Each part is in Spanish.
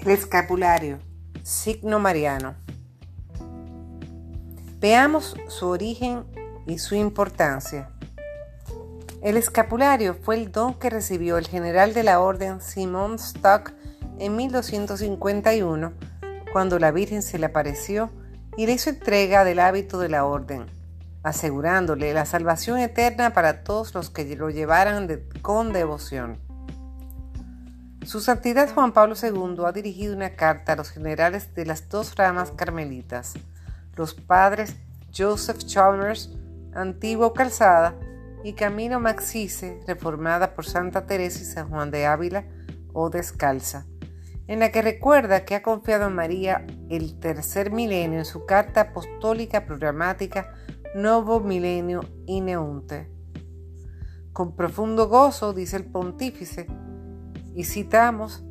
El escapulario, signo mariano. Veamos su origen y su importancia. El escapulario fue el don que recibió el general de la orden Simon Stock en 1251, cuando la Virgen se le apareció y le hizo entrega del hábito de la orden, asegurándole la salvación eterna para todos los que lo llevaran con devoción. Su Santidad Juan Pablo II ha dirigido una carta a los generales de las dos ramas carmelitas, los padres Joseph Chalmers, Antiguo Calzada, y Camino Maxice, reformada por Santa Teresa y San Juan de Ávila o Descalza, en la que recuerda que ha confiado en María el tercer milenio en su carta apostólica programática Novo Milenio Ineunte. Con profundo gozo, dice el pontífice, y citamos,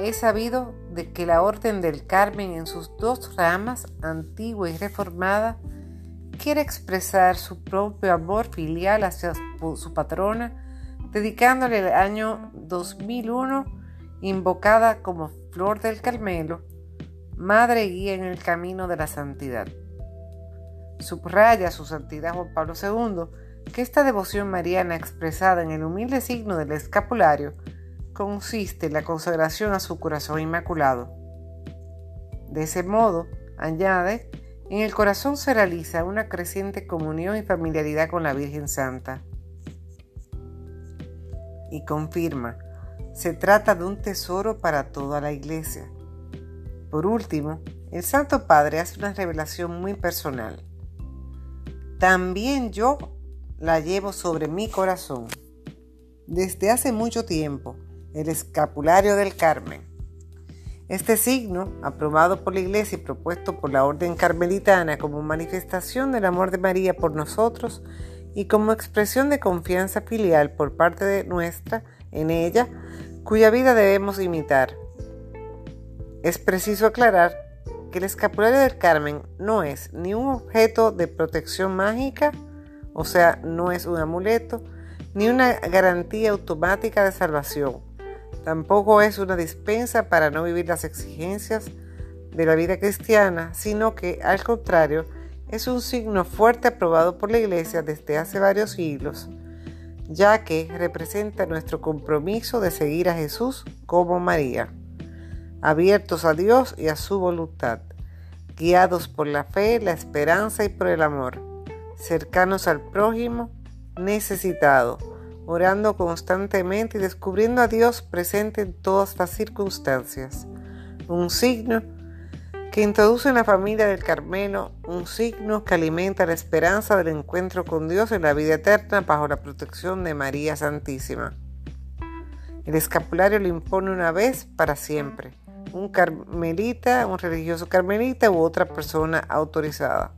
he sabido de que la Orden del Carmen en sus dos ramas, antigua y reformada, quiere expresar su propio amor filial hacia su patrona, dedicándole el año 2001, invocada como Flor del Carmelo, Madre guía en el camino de la santidad. Subraya su santidad Juan Pablo II que esta devoción mariana expresada en el humilde signo del escapulario consiste la consagración a su corazón inmaculado. De ese modo, añade, en el corazón se realiza una creciente comunión y familiaridad con la Virgen Santa. Y confirma, se trata de un tesoro para toda la Iglesia. Por último, el Santo Padre hace una revelación muy personal. También yo la llevo sobre mi corazón. Desde hace mucho tiempo, el escapulario del Carmen. Este signo, aprobado por la Iglesia y propuesto por la Orden Carmelitana como manifestación del amor de María por nosotros y como expresión de confianza filial por parte de nuestra en ella, cuya vida debemos imitar. Es preciso aclarar que el escapulario del Carmen no es ni un objeto de protección mágica, o sea, no es un amuleto, ni una garantía automática de salvación Tampoco es una dispensa para no vivir las exigencias de la vida cristiana, sino que, al contrario, es un signo fuerte aprobado por la Iglesia desde hace varios siglos, ya que representa nuestro compromiso de seguir a Jesús como María, abiertos a Dios y a su voluntad, guiados por la fe, la esperanza y por el amor, cercanos al prójimo necesitado orando constantemente y descubriendo a Dios presente en todas las circunstancias. Un signo que introduce en la familia del Carmelo, un signo que alimenta la esperanza del encuentro con Dios en la vida eterna bajo la protección de María Santísima. El escapulario lo impone una vez para siempre, un carmelita, un religioso carmelita u otra persona autorizada.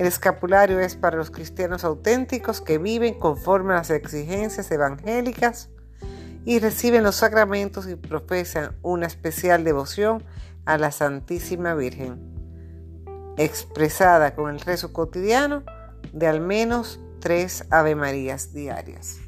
El escapulario es para los cristianos auténticos que viven conforme a las exigencias evangélicas y reciben los sacramentos y profesan una especial devoción a la Santísima Virgen, expresada con el rezo cotidiano de al menos tres Ave Marías diarias.